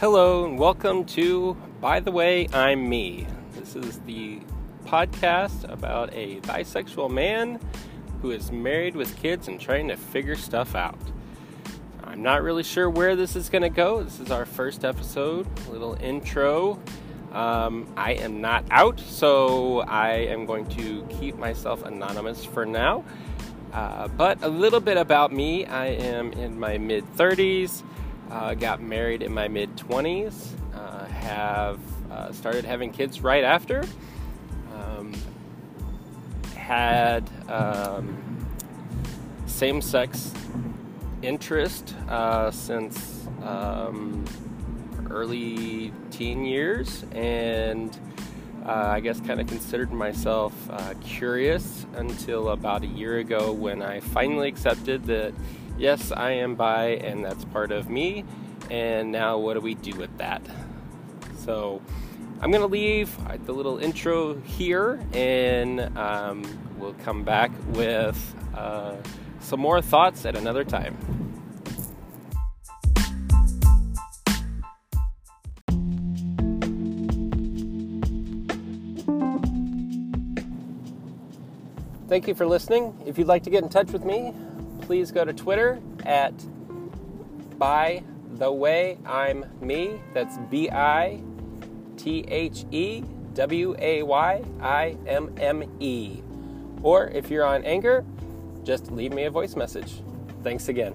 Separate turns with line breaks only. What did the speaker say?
Hello, and welcome to By the Way, I'm Me. This is the podcast about a bisexual man who is married with kids and trying to figure stuff out. I'm not really sure where this is going to go. This is our first episode, a little intro. Um, I am not out, so I am going to keep myself anonymous for now. Uh, but a little bit about me I am in my mid 30s, uh, got married in my mid 20s, uh, have uh, started having kids right after, um, had um, same sex interest uh, since um, early teen years and uh, I guess kind of considered myself uh, curious until about a year ago when I finally accepted that yes, I am bi and that's part of me. And now, what do we do with that? So, I'm to leave the little intro here and um, we'll come back with uh, some more thoughts at another time. Thank you for listening. If you'd like to get in touch with me, please go to Twitter at by the way I'm me. That's B I T H E W A Y I M M E. Or if you're on Anchor, just leave me a voice message. Thanks again.